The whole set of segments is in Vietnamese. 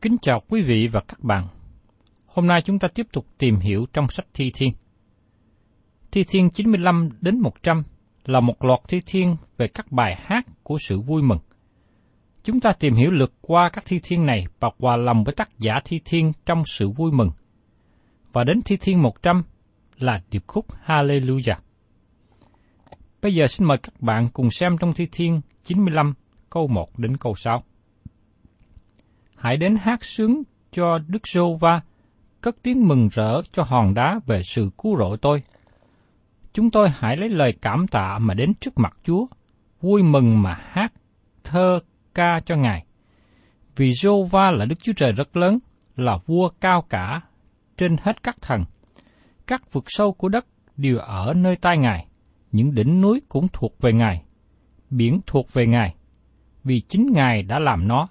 Kính chào quý vị và các bạn. Hôm nay chúng ta tiếp tục tìm hiểu trong sách Thi Thiên. Thi Thiên 95 đến 100 là một loạt thi thiên về các bài hát của sự vui mừng. Chúng ta tìm hiểu lượt qua các thi thiên này và hòa lòng với tác giả thi thiên trong sự vui mừng. Và đến thi thiên 100 là điệp khúc Hallelujah. Bây giờ xin mời các bạn cùng xem trong thi thiên 95 câu 1 đến câu 6. Hãy đến hát sướng cho Đức Sô Va, cất tiếng mừng rỡ cho hòn đá về sự cứu rỗi tôi. Chúng tôi hãy lấy lời cảm tạ mà đến trước mặt Chúa, vui mừng mà hát thơ ca cho Ngài. Vì Sô Va là Đức Chúa Trời rất lớn, là vua cao cả trên hết các thần. Các vực sâu của đất đều ở nơi tai Ngài, những đỉnh núi cũng thuộc về Ngài, biển thuộc về Ngài vì chính Ngài đã làm nó,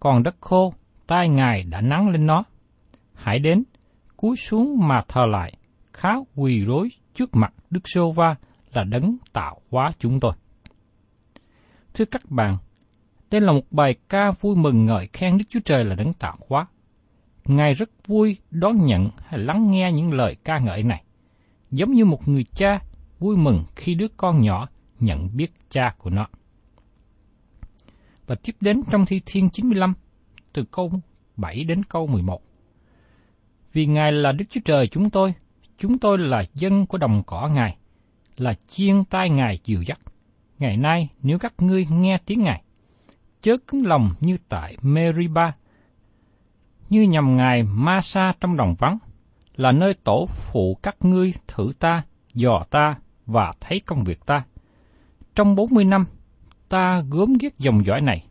còn đất khô, tai Ngài đã nắng lên nó. Hãy đến, cúi xuống mà thờ lại, khá quỳ rối trước mặt Đức Sô Va là đấng tạo hóa chúng tôi. Thưa các bạn, đây là một bài ca vui mừng ngợi khen Đức Chúa Trời là đấng tạo hóa. Ngài rất vui đón nhận hay lắng nghe những lời ca ngợi này, giống như một người cha vui mừng khi đứa con nhỏ nhận biết cha của nó và tiếp đến trong Thi Thiên 95, từ câu 7 đến câu 11. Vì Ngài là Đức Chúa Trời chúng tôi, chúng tôi là dân của đồng cỏ Ngài, là chiên tai Ngài dìu dắt. Ngày nay, nếu các ngươi nghe tiếng Ngài, chớ cứng lòng như tại Meriba, như nhằm Ngài Masa trong đồng vắng, là nơi tổ phụ các ngươi thử ta, dò ta và thấy công việc ta. Trong bốn mươi năm, ta gớm ghét dòng dõi này.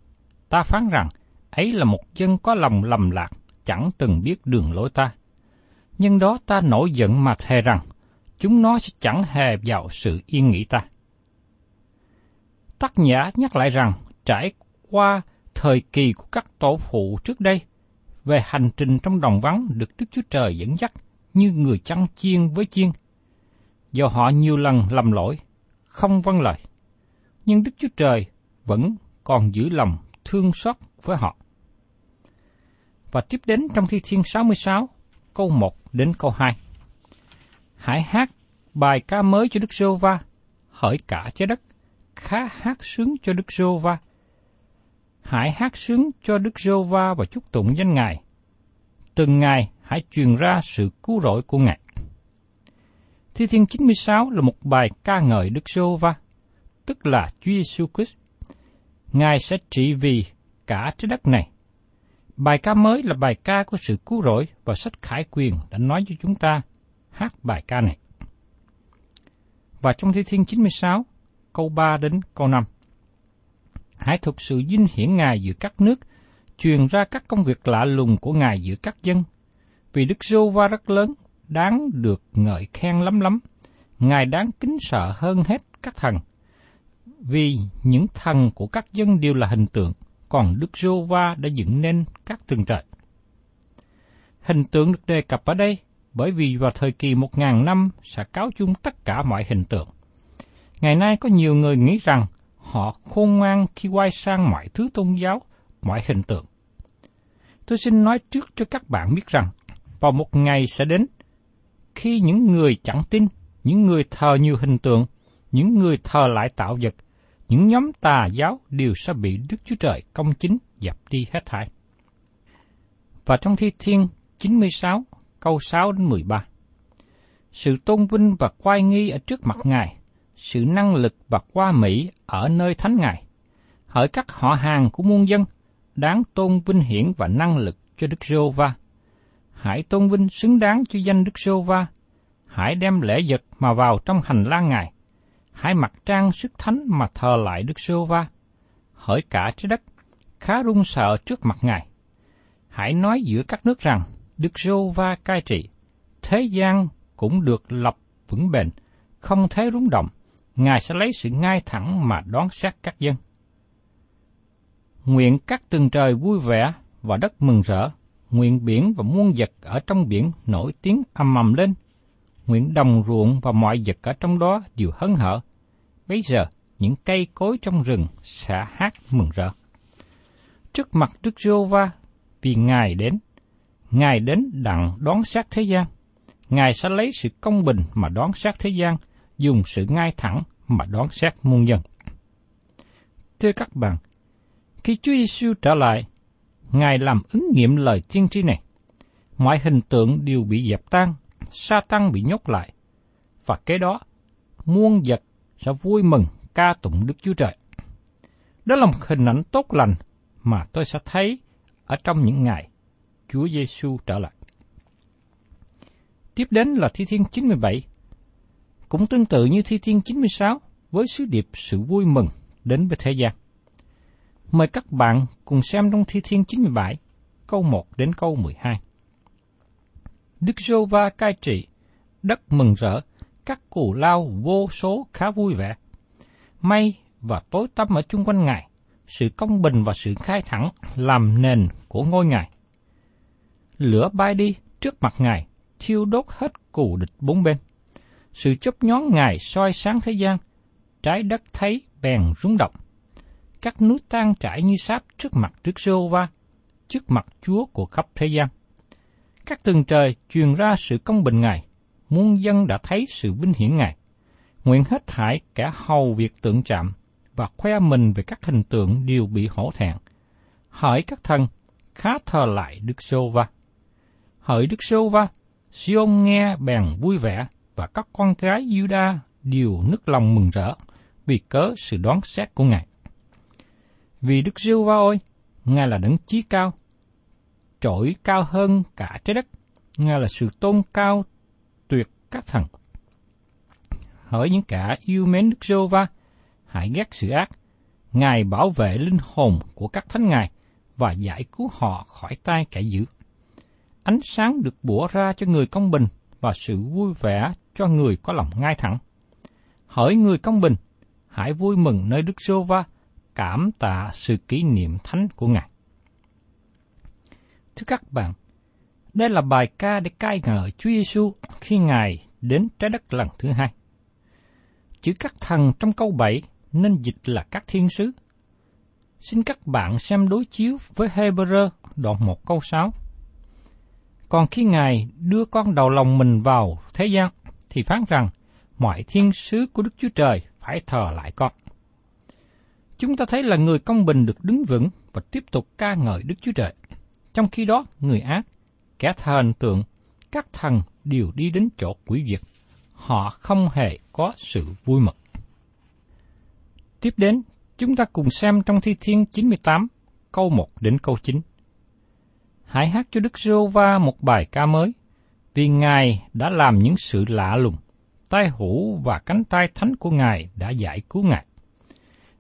Ta phán rằng, ấy là một dân có lòng lầm lạc, chẳng từng biết đường lối ta. Nhưng đó ta nổi giận mà thề rằng, chúng nó sẽ chẳng hề vào sự yên nghỉ ta. Tác giả nhắc lại rằng, trải qua thời kỳ của các tổ phụ trước đây, về hành trình trong đồng vắng được Đức Chúa Trời dẫn dắt như người chăn chiên với chiên. Do họ nhiều lần lầm lỗi, không vâng lời. Nhưng Đức Chúa Trời vẫn còn giữ lòng thương xót với họ. Và tiếp đến trong Thi Thiên 66, câu 1 đến câu 2. Hãy hát bài ca mới cho Đức Giô Va, hỡi cả trái đất, khá hát sướng cho Đức Giô Va. Hãy hát sướng cho Đức Giô Va và chúc tụng danh Ngài. từng ngày hãy truyền ra sự cứu rỗi của Ngài. Thi Thiên 96 là một bài ca ngợi Đức giê va tức là Chúa Giêsu Christ. Ngài sẽ trị vì cả trái đất này. Bài ca mới là bài ca của sự cứu rỗi và sách Khải Quyền đã nói cho chúng ta hát bài ca này. Và trong Thi Thiên 96, câu 3 đến câu 5. Hãy thực sự vinh hiển Ngài giữa các nước, truyền ra các công việc lạ lùng của Ngài giữa các dân. Vì Đức giê va rất lớn, đáng được ngợi khen lắm lắm. Ngài đáng kính sợ hơn hết các thần. Vì những thần của các dân đều là hình tượng, còn Đức giê va đã dựng nên các tường trời. Hình tượng được đề cập ở đây bởi vì vào thời kỳ một ngàn năm sẽ cáo chung tất cả mọi hình tượng. Ngày nay có nhiều người nghĩ rằng họ khôn ngoan khi quay sang mọi thứ tôn giáo, mọi hình tượng. Tôi xin nói trước cho các bạn biết rằng, vào một ngày sẽ đến, khi những người chẳng tin, những người thờ nhiều hình tượng, những người thờ lại tạo vật, những nhóm tà giáo đều sẽ bị Đức Chúa Trời công chính dập đi hết thảy. Và trong Thi Thiên 96, câu 6 đến 13. Sự tôn vinh và quay nghi ở trước mặt Ngài, sự năng lực và qua mỹ ở nơi thánh Ngài. Hỡi các họ hàng của muôn dân, đáng tôn vinh hiển và năng lực cho Đức giê va Hãy tôn vinh xứng đáng cho danh Đức giê va Hãy đem lễ vật mà vào trong hành lang Ngài. Hãy mặc trang sức thánh mà thờ lại Đức Sô va Hỡi cả trái đất, khá run sợ trước mặt Ngài. Hãy nói giữa các nước rằng, Đức Sô Va cai trị. Thế gian cũng được lập vững bền, không thấy rúng động. Ngài sẽ lấy sự ngay thẳng mà đón xét các dân. Nguyện các tầng trời vui vẻ và đất mừng rỡ, nguyện biển và muôn vật ở trong biển nổi tiếng âm mầm lên. Nguyện đồng ruộng và mọi vật ở trong đó đều hân hở. Bây giờ, những cây cối trong rừng sẽ hát mừng rỡ. Trước mặt Đức giê Va, vì Ngài đến, Ngài đến đặng đón sát thế gian. Ngài sẽ lấy sự công bình mà đón sát thế gian, dùng sự ngay thẳng mà đón xét muôn dân. Thưa các bạn, khi Chúa Giêsu trở lại, Ngài làm ứng nghiệm lời tiên tri này. Mọi hình tượng đều bị dẹp tan, sa tăng bị nhốt lại. Và kế đó, muôn vật sẽ vui mừng ca tụng Đức Chúa Trời. Đó là một hình ảnh tốt lành mà tôi sẽ thấy ở trong những ngày Chúa Giêsu trở lại. Tiếp đến là Thi Thiên 97. Cũng tương tự như Thi Thiên 96 với sứ điệp sự vui mừng đến với thế gian. Mời các bạn cùng xem trong Thi Thiên 97, câu 1 đến câu 12. Đức giô va cai trị, đất mừng rỡ, các cù lao vô số khá vui vẻ. May và tối tăm ở chung quanh Ngài, sự công bình và sự khai thẳng làm nền của ngôi Ngài lửa bay đi trước mặt Ngài, thiêu đốt hết cù địch bốn bên. Sự chớp nhón Ngài soi sáng thế gian, trái đất thấy bèn rung động. Các núi tan trải như sáp trước mặt trước sô va trước mặt Chúa của khắp thế gian. Các tầng trời truyền ra sự công bình Ngài, muôn dân đã thấy sự vinh hiển Ngài. Nguyện hết thải cả hầu việc tượng chạm và khoe mình về các hình tượng đều bị hổ thẹn. Hỏi các thần, khá thờ lại Đức Sô va hỡi Đức Sô Va, Siôn nghe bèn vui vẻ và các con gái Juda đều nức lòng mừng rỡ vì cớ sự đoán xét của Ngài. Vì Đức Sô Va ơi, Ngài là đấng chí cao, trỗi cao hơn cả trái đất, Ngài là sự tôn cao các thần. Hỡi những cả yêu mến Đức Giêsu Va, hãy ghét sự ác, Ngài bảo vệ linh hồn của các thánh Ngài và giải cứu họ khỏi tay kẻ dữ ánh sáng được bủa ra cho người công bình và sự vui vẻ cho người có lòng ngay thẳng. Hỡi người công bình, hãy vui mừng nơi Đức Giô Va, cảm tạ sự kỷ niệm thánh của Ngài. Thưa các bạn, đây là bài ca để cai ngợi Chúa Giêsu khi Ngài đến trái đất lần thứ hai. Chữ các thần trong câu 7 nên dịch là các thiên sứ. Xin các bạn xem đối chiếu với Hebrew đoạn 1 câu 6. Còn khi Ngài đưa con đầu lòng mình vào thế gian, thì phán rằng, mọi thiên sứ của Đức Chúa Trời phải thờ lại con. Chúng ta thấy là người công bình được đứng vững và tiếp tục ca ngợi Đức Chúa Trời. Trong khi đó, người ác kẻ thờ hình tượng, các thần đều đi đến chỗ quỷ diệt. Họ không hề có sự vui mừng. Tiếp đến, chúng ta cùng xem trong Thi Thiên 98, câu 1 đến câu 9. Hãy hát cho Đức Rô va một bài ca mới, vì Ngài đã làm những sự lạ lùng, tai hữu và cánh tay thánh của Ngài đã giải cứu Ngài.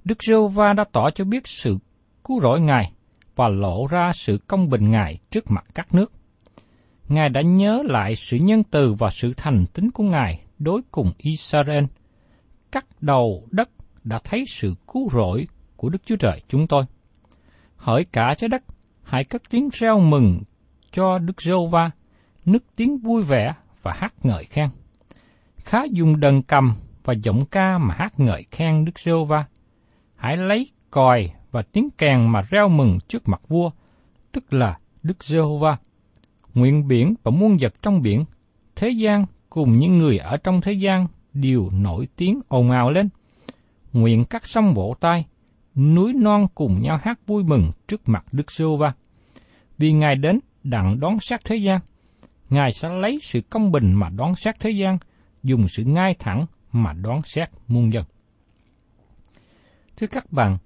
Đức Rô va đã tỏ cho biết sự cứu rỗi Ngài và lộ ra sự công bình Ngài trước mặt các nước. Ngài đã nhớ lại sự nhân từ và sự thành tín của Ngài đối cùng Israel. Các đầu đất đã thấy sự cứu rỗi của Đức Chúa Trời chúng tôi. Hỡi cả trái đất, hãy cất tiếng reo mừng cho Đức giê va nức tiếng vui vẻ và hát ngợi khen. Khá dùng đần cầm và giọng ca mà hát ngợi khen Đức giê va Hãy lấy còi và tiếng kèn mà reo mừng trước mặt vua, tức là Đức Giê-hô-va. Nguyện biển và muôn vật trong biển, thế gian cùng những người ở trong thế gian đều nổi tiếng ồn ào lên. Nguyện các sông vỗ tay, núi non cùng nhau hát vui mừng trước mặt Đức giê va Vì Ngài đến đặng đón sát thế gian, Ngài sẽ lấy sự công bình mà đón sát thế gian, dùng sự ngay thẳng mà đón xét muôn dân. Thưa các bạn,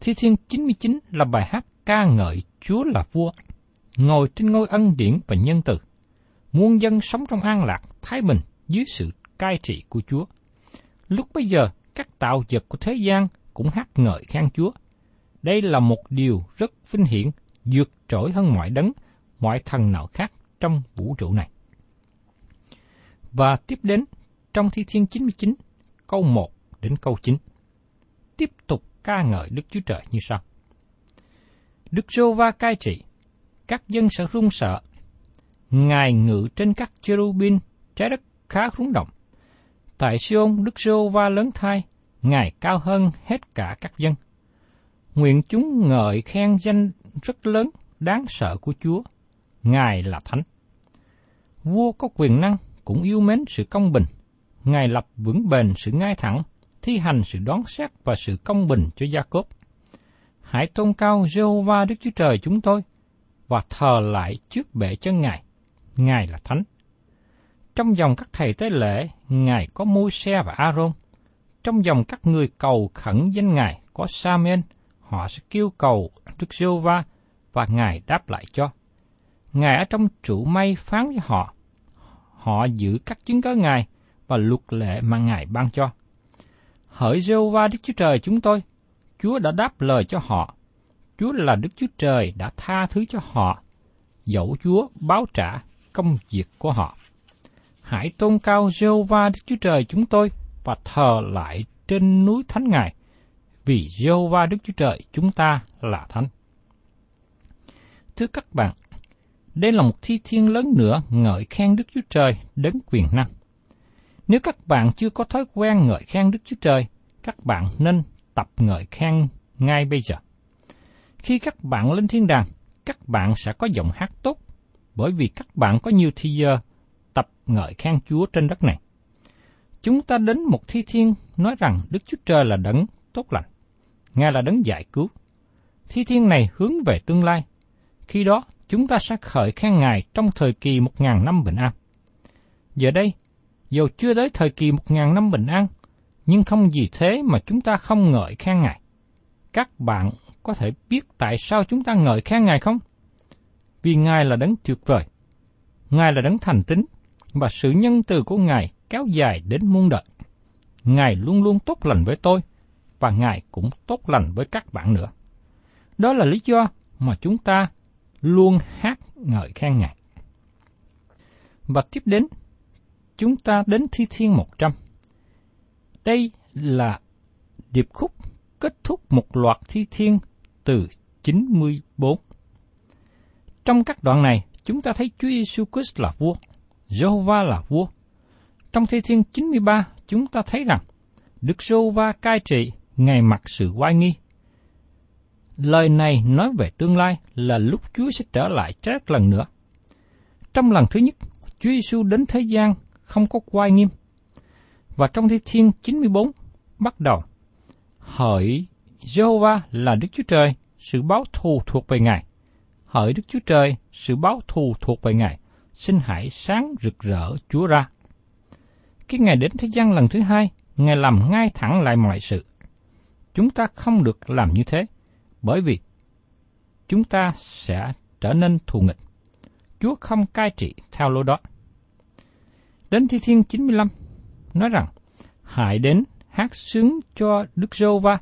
Thi Thiên 99 là bài hát ca ngợi Chúa là vua, ngồi trên ngôi ân điển và nhân từ. Muôn dân sống trong an lạc, thái bình dưới sự cai trị của Chúa. Lúc bây giờ, các tạo vật của thế gian cũng hát ngợi khen Chúa. Đây là một điều rất vinh hiển, vượt trội hơn mọi đấng, mọi thần nào khác trong vũ trụ này. Và tiếp đến, trong Thi Thiên 99, câu 1 đến câu 9. Tiếp tục ca ngợi Đức Chúa Trời như sau. Đức Rô Va cai trị, các dân sẽ run sợ. Ngài ngự trên các cherubin, trái đất khá rúng động. Tại sion Đức Sô Va lớn thai, Ngài cao hơn hết cả các dân. Nguyện chúng ngợi khen danh rất lớn, đáng sợ của Chúa. Ngài là Thánh. Vua có quyền năng, cũng yêu mến sự công bình. Ngài lập vững bền sự ngay thẳng, thi hành sự đoán xét và sự công bình cho gia cốp. Hãy tôn cao Jehovah Đức Chúa Trời chúng tôi và thờ lại trước bệ chân Ngài. Ngài là Thánh. Trong dòng các thầy tế lễ, Ngài có môi xe và Aaron. Trong dòng các người cầu khẩn danh Ngài có Samuel, họ sẽ kêu cầu Đức Jehovah và Ngài đáp lại cho. Ngài ở trong trụ mây phán với họ. Họ giữ các chứng cớ Ngài và luật lệ mà Ngài ban cho. Hỡi Jehovah Đức Chúa Trời chúng tôi, Chúa đã đáp lời cho họ. Chúa là Đức Chúa Trời đã tha thứ cho họ, dẫu Chúa báo trả công việc của họ. Hãy tôn cao Jehovah Đức Chúa Trời chúng tôi và thờ lại trên núi Thánh Ngài, vì Jehovah Đức Chúa Trời chúng ta là Thánh. Thưa các bạn, đây là một thi thiên lớn nữa ngợi khen Đức Chúa Trời đến quyền năng. Nếu các bạn chưa có thói quen ngợi khen Đức Chúa Trời, các bạn nên tập ngợi khen ngay bây giờ. Khi các bạn lên thiên đàng, các bạn sẽ có giọng hát tốt, bởi vì các bạn có nhiều thi giờ tập ngợi khen Chúa trên đất này. Chúng ta đến một thi thiên nói rằng Đức Chúa Trời là đấng tốt lành. Ngài là đấng giải cứu. Thi thiên này hướng về tương lai. Khi đó, chúng ta sẽ khởi khen Ngài trong thời kỳ một ngàn năm bình an. Giờ đây, dù chưa tới thời kỳ một ngàn năm bình an, nhưng không vì thế mà chúng ta không ngợi khen Ngài. Các bạn có thể biết tại sao chúng ta ngợi khen Ngài không? Vì Ngài là đấng tuyệt vời. Ngài là đấng thành tín, và sự nhân từ của Ngài kéo dài đến muôn đời. Ngài luôn luôn tốt lành với tôi, và Ngài cũng tốt lành với các bạn nữa. Đó là lý do mà chúng ta luôn hát ngợi khen Ngài. Và tiếp đến chúng ta đến Thi Thiên 100. Đây là điệp khúc kết thúc một loạt thi thiên từ 94. Trong các đoạn này, chúng ta thấy Chúa Giêsu Christ là vua, Jehovah là vua. Trong thi thiên 93, chúng ta thấy rằng Đức Jehovah cai trị, ngày mặc sự oai nghi. Lời này nói về tương lai là lúc Chúa sẽ trở lại trái lần nữa. Trong lần thứ nhất, Chúa Giêsu đến thế gian không có quay nghiêm. Và trong Thi Thiên 94 bắt đầu, hỡi Jehovah là Đức Chúa Trời, sự báo thù thuộc về Ngài. Hỡi Đức Chúa Trời, sự báo thù thuộc về Ngài, xin hãy sáng rực rỡ Chúa ra. Khi Ngài đến thế gian lần thứ hai, Ngài làm ngay thẳng lại mọi sự. Chúng ta không được làm như thế, bởi vì chúng ta sẽ trở nên thù nghịch. Chúa không cai trị theo lối đó. Đến Thi Thiên 95, nói rằng, Hãy đến hát sướng cho Đức Giô-va,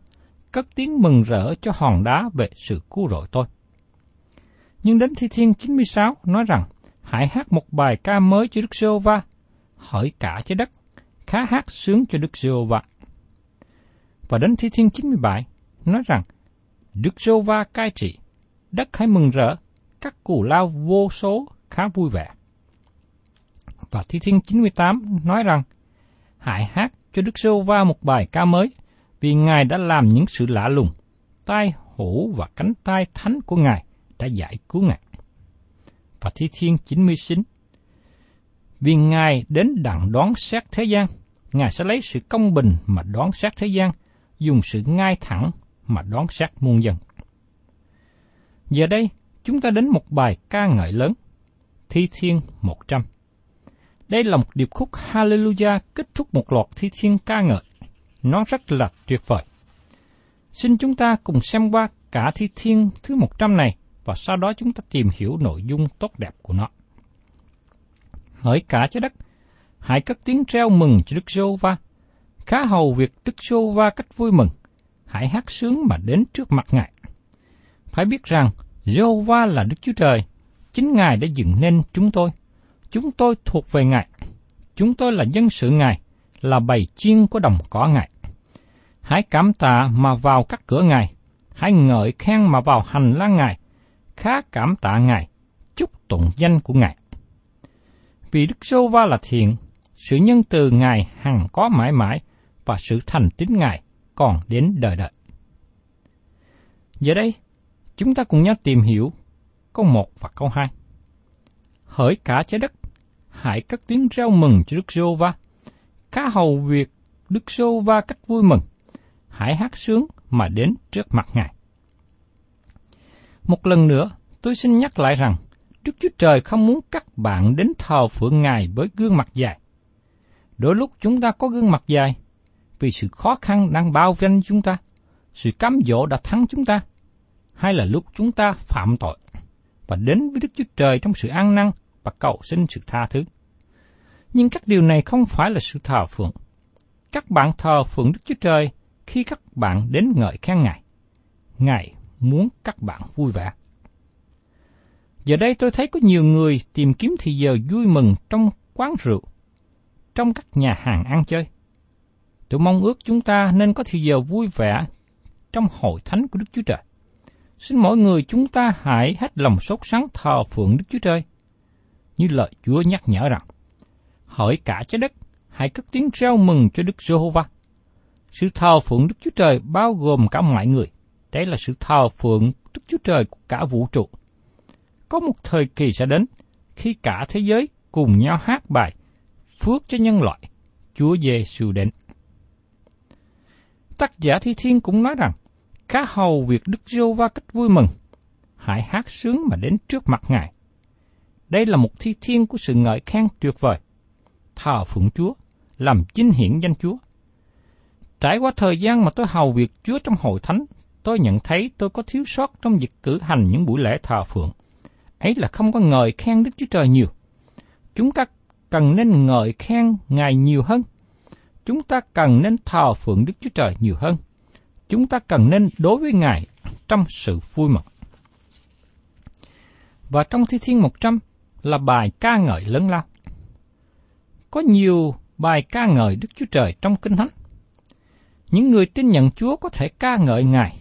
cất tiếng mừng rỡ cho hòn đá về sự cứu rỗi tôi. Nhưng đến Thi Thiên 96 nói rằng, hãy hát một bài ca mới cho Đức Rô Va, hỏi cả trái đất, khá hát sướng cho Đức Rô Va. Và đến Thi Thiên 97 nói rằng, Đức Rô Va cai trị, đất hãy mừng rỡ, các cù lao vô số khá vui vẻ. Và Thi Thiên 98 nói rằng, hãy hát cho Đức Sô Va một bài ca mới, vì Ngài đã làm những sự lạ lùng, tai hổ và cánh tay thánh của Ngài đã giải cứu Ngài. Và Thi Thiên 99 Vì Ngài đến đặng đoán xét thế gian, Ngài sẽ lấy sự công bình mà đoán xét thế gian, dùng sự ngay thẳng mà đoán xét muôn dân. Giờ đây, chúng ta đến một bài ca ngợi lớn, Thi Thiên 100. Đây là một điệp khúc Hallelujah kết thúc một loạt thi thiên ca ngợi. Nó rất là tuyệt vời. Xin chúng ta cùng xem qua cả thi thiên thứ 100 này và sau đó chúng ta tìm hiểu nội dung tốt đẹp của nó. Hỡi cả trái đất, hãy cất tiếng treo mừng cho Đức giô va Khá hầu việc Đức giô va cách vui mừng, hãy hát sướng mà đến trước mặt Ngài. Phải biết rằng, giô va là Đức Chúa Trời, chính Ngài đã dựng nên chúng tôi. Chúng tôi thuộc về Ngài. Chúng tôi là dân sự Ngài, là bầy chiên của đồng cỏ Ngài. Hãy cảm tạ mà vào các cửa Ngài, hãy ngợi khen mà vào hành lang Ngài, khá cảm tạ Ngài, chúc tụng danh của Ngài. Vì Đức Sô Va là thiện, sự nhân từ Ngài hằng có mãi mãi, và sự thành tín Ngài còn đến đời đời. Giờ đây, chúng ta cùng nhau tìm hiểu câu 1 và câu 2. Hỡi cả trái đất, hãy cất tiếng reo mừng cho Đức Giô Va. Cá hầu việc Đức Sô Va cách vui mừng, hãy hát sướng mà đến trước mặt Ngài. Một lần nữa, tôi xin nhắc lại rằng, Đức Chúa Trời không muốn các bạn đến thờ phượng Ngài với gương mặt dài. Đôi lúc chúng ta có gương mặt dài, vì sự khó khăn đang bao vây chúng ta, sự cám dỗ đã thắng chúng ta, hay là lúc chúng ta phạm tội và đến với Đức Chúa Trời trong sự an năn và cầu xin sự tha thứ. Nhưng các điều này không phải là sự thờ phượng. Các bạn thờ phượng Đức Chúa Trời khi các bạn đến ngợi khen Ngài. Ngài muốn các bạn vui vẻ. Giờ đây tôi thấy có nhiều người tìm kiếm thì giờ vui mừng trong quán rượu, trong các nhà hàng ăn chơi. Tôi mong ước chúng ta nên có thì giờ vui vẻ trong hội thánh của Đức Chúa Trời. Xin mỗi người chúng ta hãy hết lòng sốt sắng thờ phượng Đức Chúa Trời. Như lời Chúa nhắc nhở rằng, hỏi cả trái đất, hãy cất tiếng reo mừng cho Đức Giê-hô-va. Sự thờ phượng Đức Chúa Trời bao gồm cả mọi người. Đây là sự thờ phượng Đức Chúa Trời của cả vũ trụ. Có một thời kỳ sẽ đến, khi cả thế giới cùng nhau hát bài Phước cho nhân loại, Chúa Giê-xu đến. Tác giả Thi Thiên cũng nói rằng, khá hầu việc Đức giê va cách vui mừng, hãy hát sướng mà đến trước mặt Ngài. Đây là một thi thiên của sự ngợi khen tuyệt vời. Thờ phượng Chúa, làm chính hiển danh Chúa. Trải qua thời gian mà tôi hầu việc Chúa trong hội thánh, tôi nhận thấy tôi có thiếu sót trong việc cử hành những buổi lễ thờ phượng. Ấy là không có ngợi khen Đức Chúa Trời nhiều. Chúng ta cần nên ngợi khen Ngài nhiều hơn. Chúng ta cần nên thờ phượng Đức Chúa Trời nhiều hơn chúng ta cần nên đối với Ngài trong sự vui mừng. Và trong Thi Thiên 100 là bài ca ngợi lớn lao. Có nhiều bài ca ngợi Đức Chúa Trời trong Kinh Thánh. Những người tin nhận Chúa có thể ca ngợi Ngài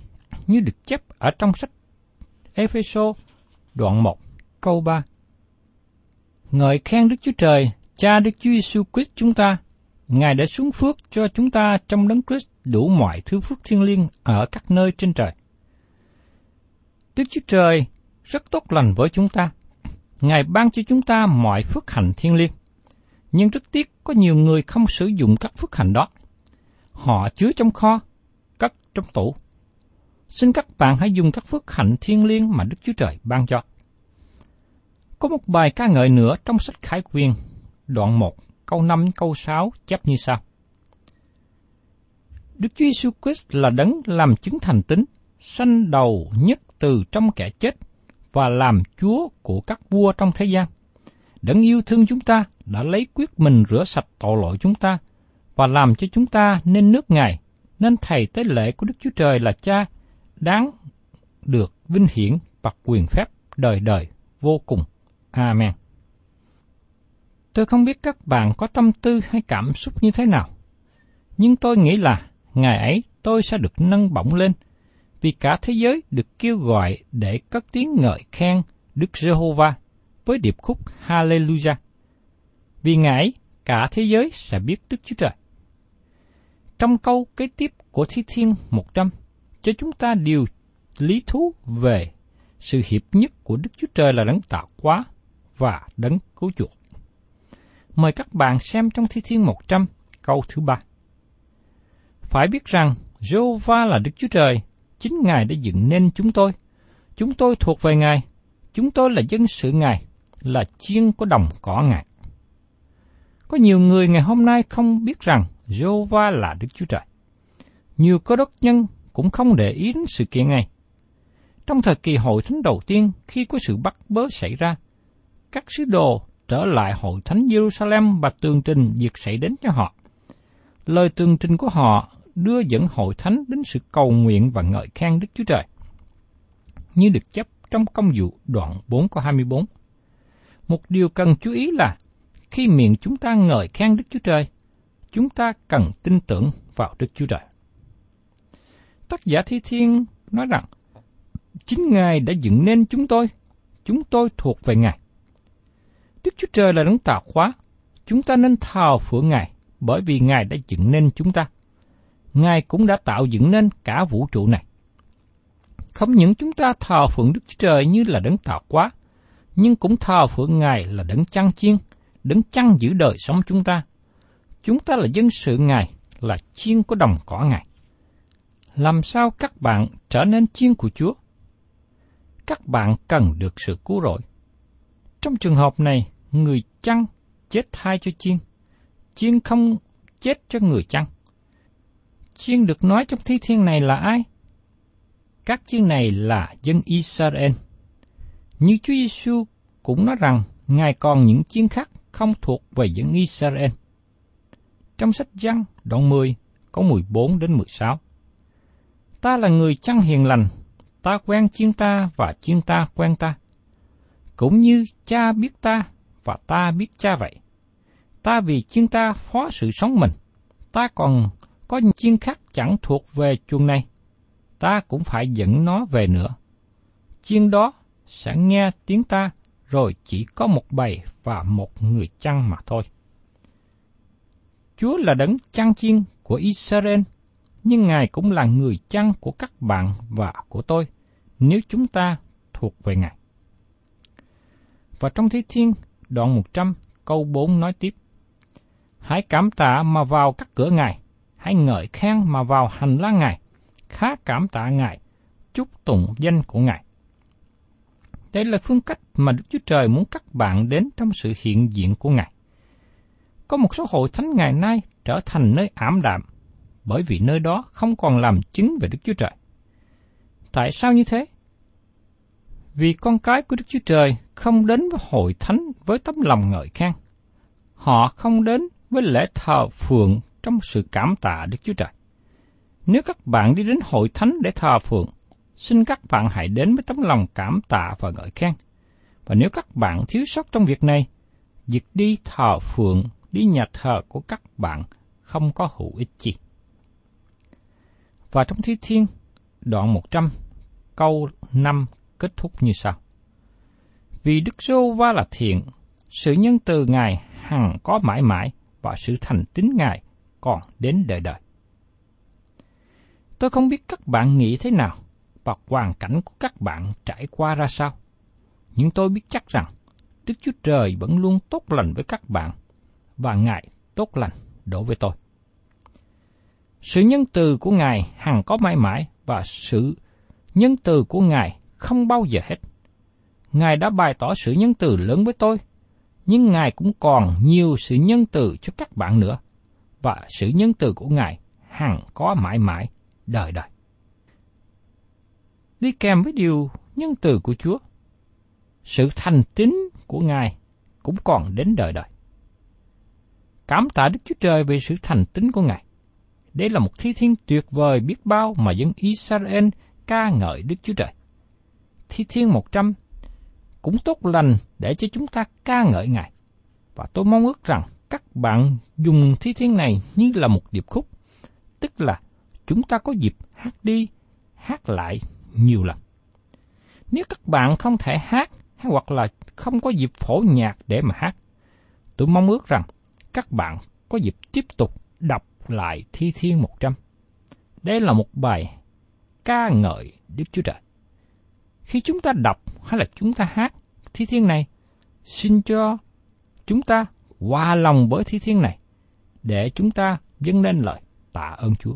như được chép ở trong sách Epheso đoạn 1 câu 3. Ngợi khen Đức Chúa Trời, Cha Đức Chúa Giêsu Christ chúng ta, Ngài đã xuống phước cho chúng ta trong đấng Christ đủ mọi thứ phước thiên liêng ở các nơi trên trời. Đức Chúa Trời rất tốt lành với chúng ta. Ngài ban cho chúng ta mọi phước hạnh thiên liêng. Nhưng rất tiếc có nhiều người không sử dụng các phước hạnh đó. Họ chứa trong kho, cất trong tủ. Xin các bạn hãy dùng các phước hạnh thiên liêng mà Đức Chúa Trời ban cho. Có một bài ca ngợi nữa trong sách Khải Quyền, đoạn 1, câu 5 câu 6 chép như sau. Đức Chúa Giêsu Christ là đấng làm chứng thành tính, sanh đầu nhất từ trong kẻ chết và làm Chúa của các vua trong thế gian. Đấng yêu thương chúng ta đã lấy quyết mình rửa sạch tội lỗi chúng ta và làm cho chúng ta nên nước Ngài, nên thầy tế lễ của Đức Chúa Trời là Cha, đáng được vinh hiển và quyền phép đời đời vô cùng. Amen. Tôi không biết các bạn có tâm tư hay cảm xúc như thế nào, nhưng tôi nghĩ là ngày ấy tôi sẽ được nâng bổng lên, vì cả thế giới được kêu gọi để cất tiếng ngợi khen Đức Giê-hô-va với điệp khúc Hallelujah. Vì ngài cả thế giới sẽ biết Đức Chúa Trời. Trong câu kế tiếp của Thi Thiên 100, cho chúng ta điều lý thú về sự hiệp nhất của Đức Chúa Trời là đấng tạo hóa và đấng cứu chuộc. Mời các bạn xem trong Thi Thiên 100, câu thứ ba. Phải biết rằng Jehovah là Đức Chúa Trời, chính Ngài đã dựng nên chúng tôi. Chúng tôi thuộc về Ngài, chúng tôi là dân sự Ngài, là chiên của đồng cỏ Ngài. Có nhiều người ngày hôm nay không biết rằng Jehovah là Đức Chúa Trời. Nhiều cơ đốc nhân cũng không để ý đến sự kiện này. Trong thời kỳ hội thánh đầu tiên, khi có sự bắt bớ xảy ra, các sứ đồ trở lại hội thánh Jerusalem và tường trình việc xảy đến cho họ. Lời tường trình của họ đưa dẫn hội thánh đến sự cầu nguyện và ngợi khen Đức Chúa Trời. Như được chấp trong công vụ đoạn 4 có 24. Một điều cần chú ý là khi miệng chúng ta ngợi khen Đức Chúa Trời, chúng ta cần tin tưởng vào Đức Chúa Trời. Tác giả Thi Thiên nói rằng, chính Ngài đã dựng nên chúng tôi, chúng tôi thuộc về Ngài. Đức Chúa Trời là đấng tạo hóa, chúng ta nên thờ phượng Ngài bởi vì Ngài đã dựng nên chúng ta. Ngài cũng đã tạo dựng nên cả vũ trụ này. Không những chúng ta thờ phượng Đức Chúa Trời như là đấng tạo hóa, nhưng cũng thờ phượng Ngài là đấng chăn chiên, đấng chăn giữ đời sống chúng ta. Chúng ta là dân sự Ngài, là chiên của đồng cỏ Ngài. Làm sao các bạn trở nên chiên của Chúa? Các bạn cần được sự cứu rỗi. Trong trường hợp này, người chăn chết thay cho chiên. Chiên không chết cho người chăn. Chiên được nói trong thi thiên này là ai? Các chiên này là dân Israel. Như Chúa Giêsu cũng nói rằng Ngài còn những chiên khác không thuộc về dân Israel. Trong sách Giăng đoạn 10 có 14 đến 16. Ta là người chăn hiền lành, ta quen chiên ta và chiên ta quen ta. Cũng như cha biết ta và ta biết cha vậy. Ta vì chiên ta phó sự sống mình, ta còn có chiên khác chẳng thuộc về chuồng này. Ta cũng phải dẫn nó về nữa. Chiên đó sẽ nghe tiếng ta rồi chỉ có một bầy và một người chăn mà thôi. Chúa là đấng chăn chiên của Israel, nhưng Ngài cũng là người chăn của các bạn và của tôi, nếu chúng ta thuộc về Ngài. Và trong Thi Thiên, đoạn 100, câu 4 nói tiếp. Hãy cảm tạ mà vào các cửa Ngài, hãy ngợi khen mà vào hành lang Ngài, khá cảm tạ Ngài, chúc tụng danh của Ngài. Đây là phương cách mà Đức Chúa Trời muốn các bạn đến trong sự hiện diện của Ngài. Có một số hội thánh ngày nay trở thành nơi ảm đạm, bởi vì nơi đó không còn làm chứng về Đức Chúa Trời. Tại sao như thế? Vì con cái của Đức Chúa Trời không đến với hội thánh với tấm lòng ngợi khen. Họ không đến với lễ thờ phượng trong sự cảm tạ Đức Chúa Trời. Nếu các bạn đi đến hội thánh để thờ phượng, xin các bạn hãy đến với tấm lòng cảm tạ và ngợi khen. Và nếu các bạn thiếu sót trong việc này, việc đi thờ phượng, đi nhà thờ của các bạn không có hữu ích gì. Và trong Thi Thiên, đoạn 100, câu 5 kết thúc như sau. Vì Đức Giô Va là thiện, sự nhân từ Ngài hằng có mãi mãi và sự thành tín Ngài còn đến đời đời. Tôi không biết các bạn nghĩ thế nào và hoàn cảnh của các bạn trải qua ra sao. Nhưng tôi biết chắc rằng Đức Chúa Trời vẫn luôn tốt lành với các bạn và Ngài tốt lành đối với tôi. Sự nhân từ của Ngài hằng có mãi mãi và sự nhân từ của Ngài không bao giờ hết. Ngài đã bày tỏ sự nhân từ lớn với tôi, nhưng Ngài cũng còn nhiều sự nhân từ cho các bạn nữa, và sự nhân từ của Ngài hằng có mãi mãi, đời đời. Đi kèm với điều nhân từ của Chúa, sự thành tín của Ngài cũng còn đến đời đời. Cảm tạ Đức Chúa Trời về sự thành tín của Ngài. Đây là một thi thiên tuyệt vời biết bao mà dân Israel ca ngợi Đức Chúa Trời. Thi thiên 100 cũng tốt lành để cho chúng ta ca ngợi Ngài. Và tôi mong ước rằng các bạn dùng thi thiên này như là một điệp khúc, tức là chúng ta có dịp hát đi, hát lại nhiều lần. Nếu các bạn không thể hát hay hoặc là không có dịp phổ nhạc để mà hát, tôi mong ước rằng các bạn có dịp tiếp tục đọc lại Thi Thiên 100. Đây là một bài ca ngợi Đức Chúa Trời. Khi chúng ta đọc hay là chúng ta hát Thi Thiên này, xin cho chúng ta hòa lòng với Thi Thiên này để chúng ta dâng lên lời tạ ơn Chúa.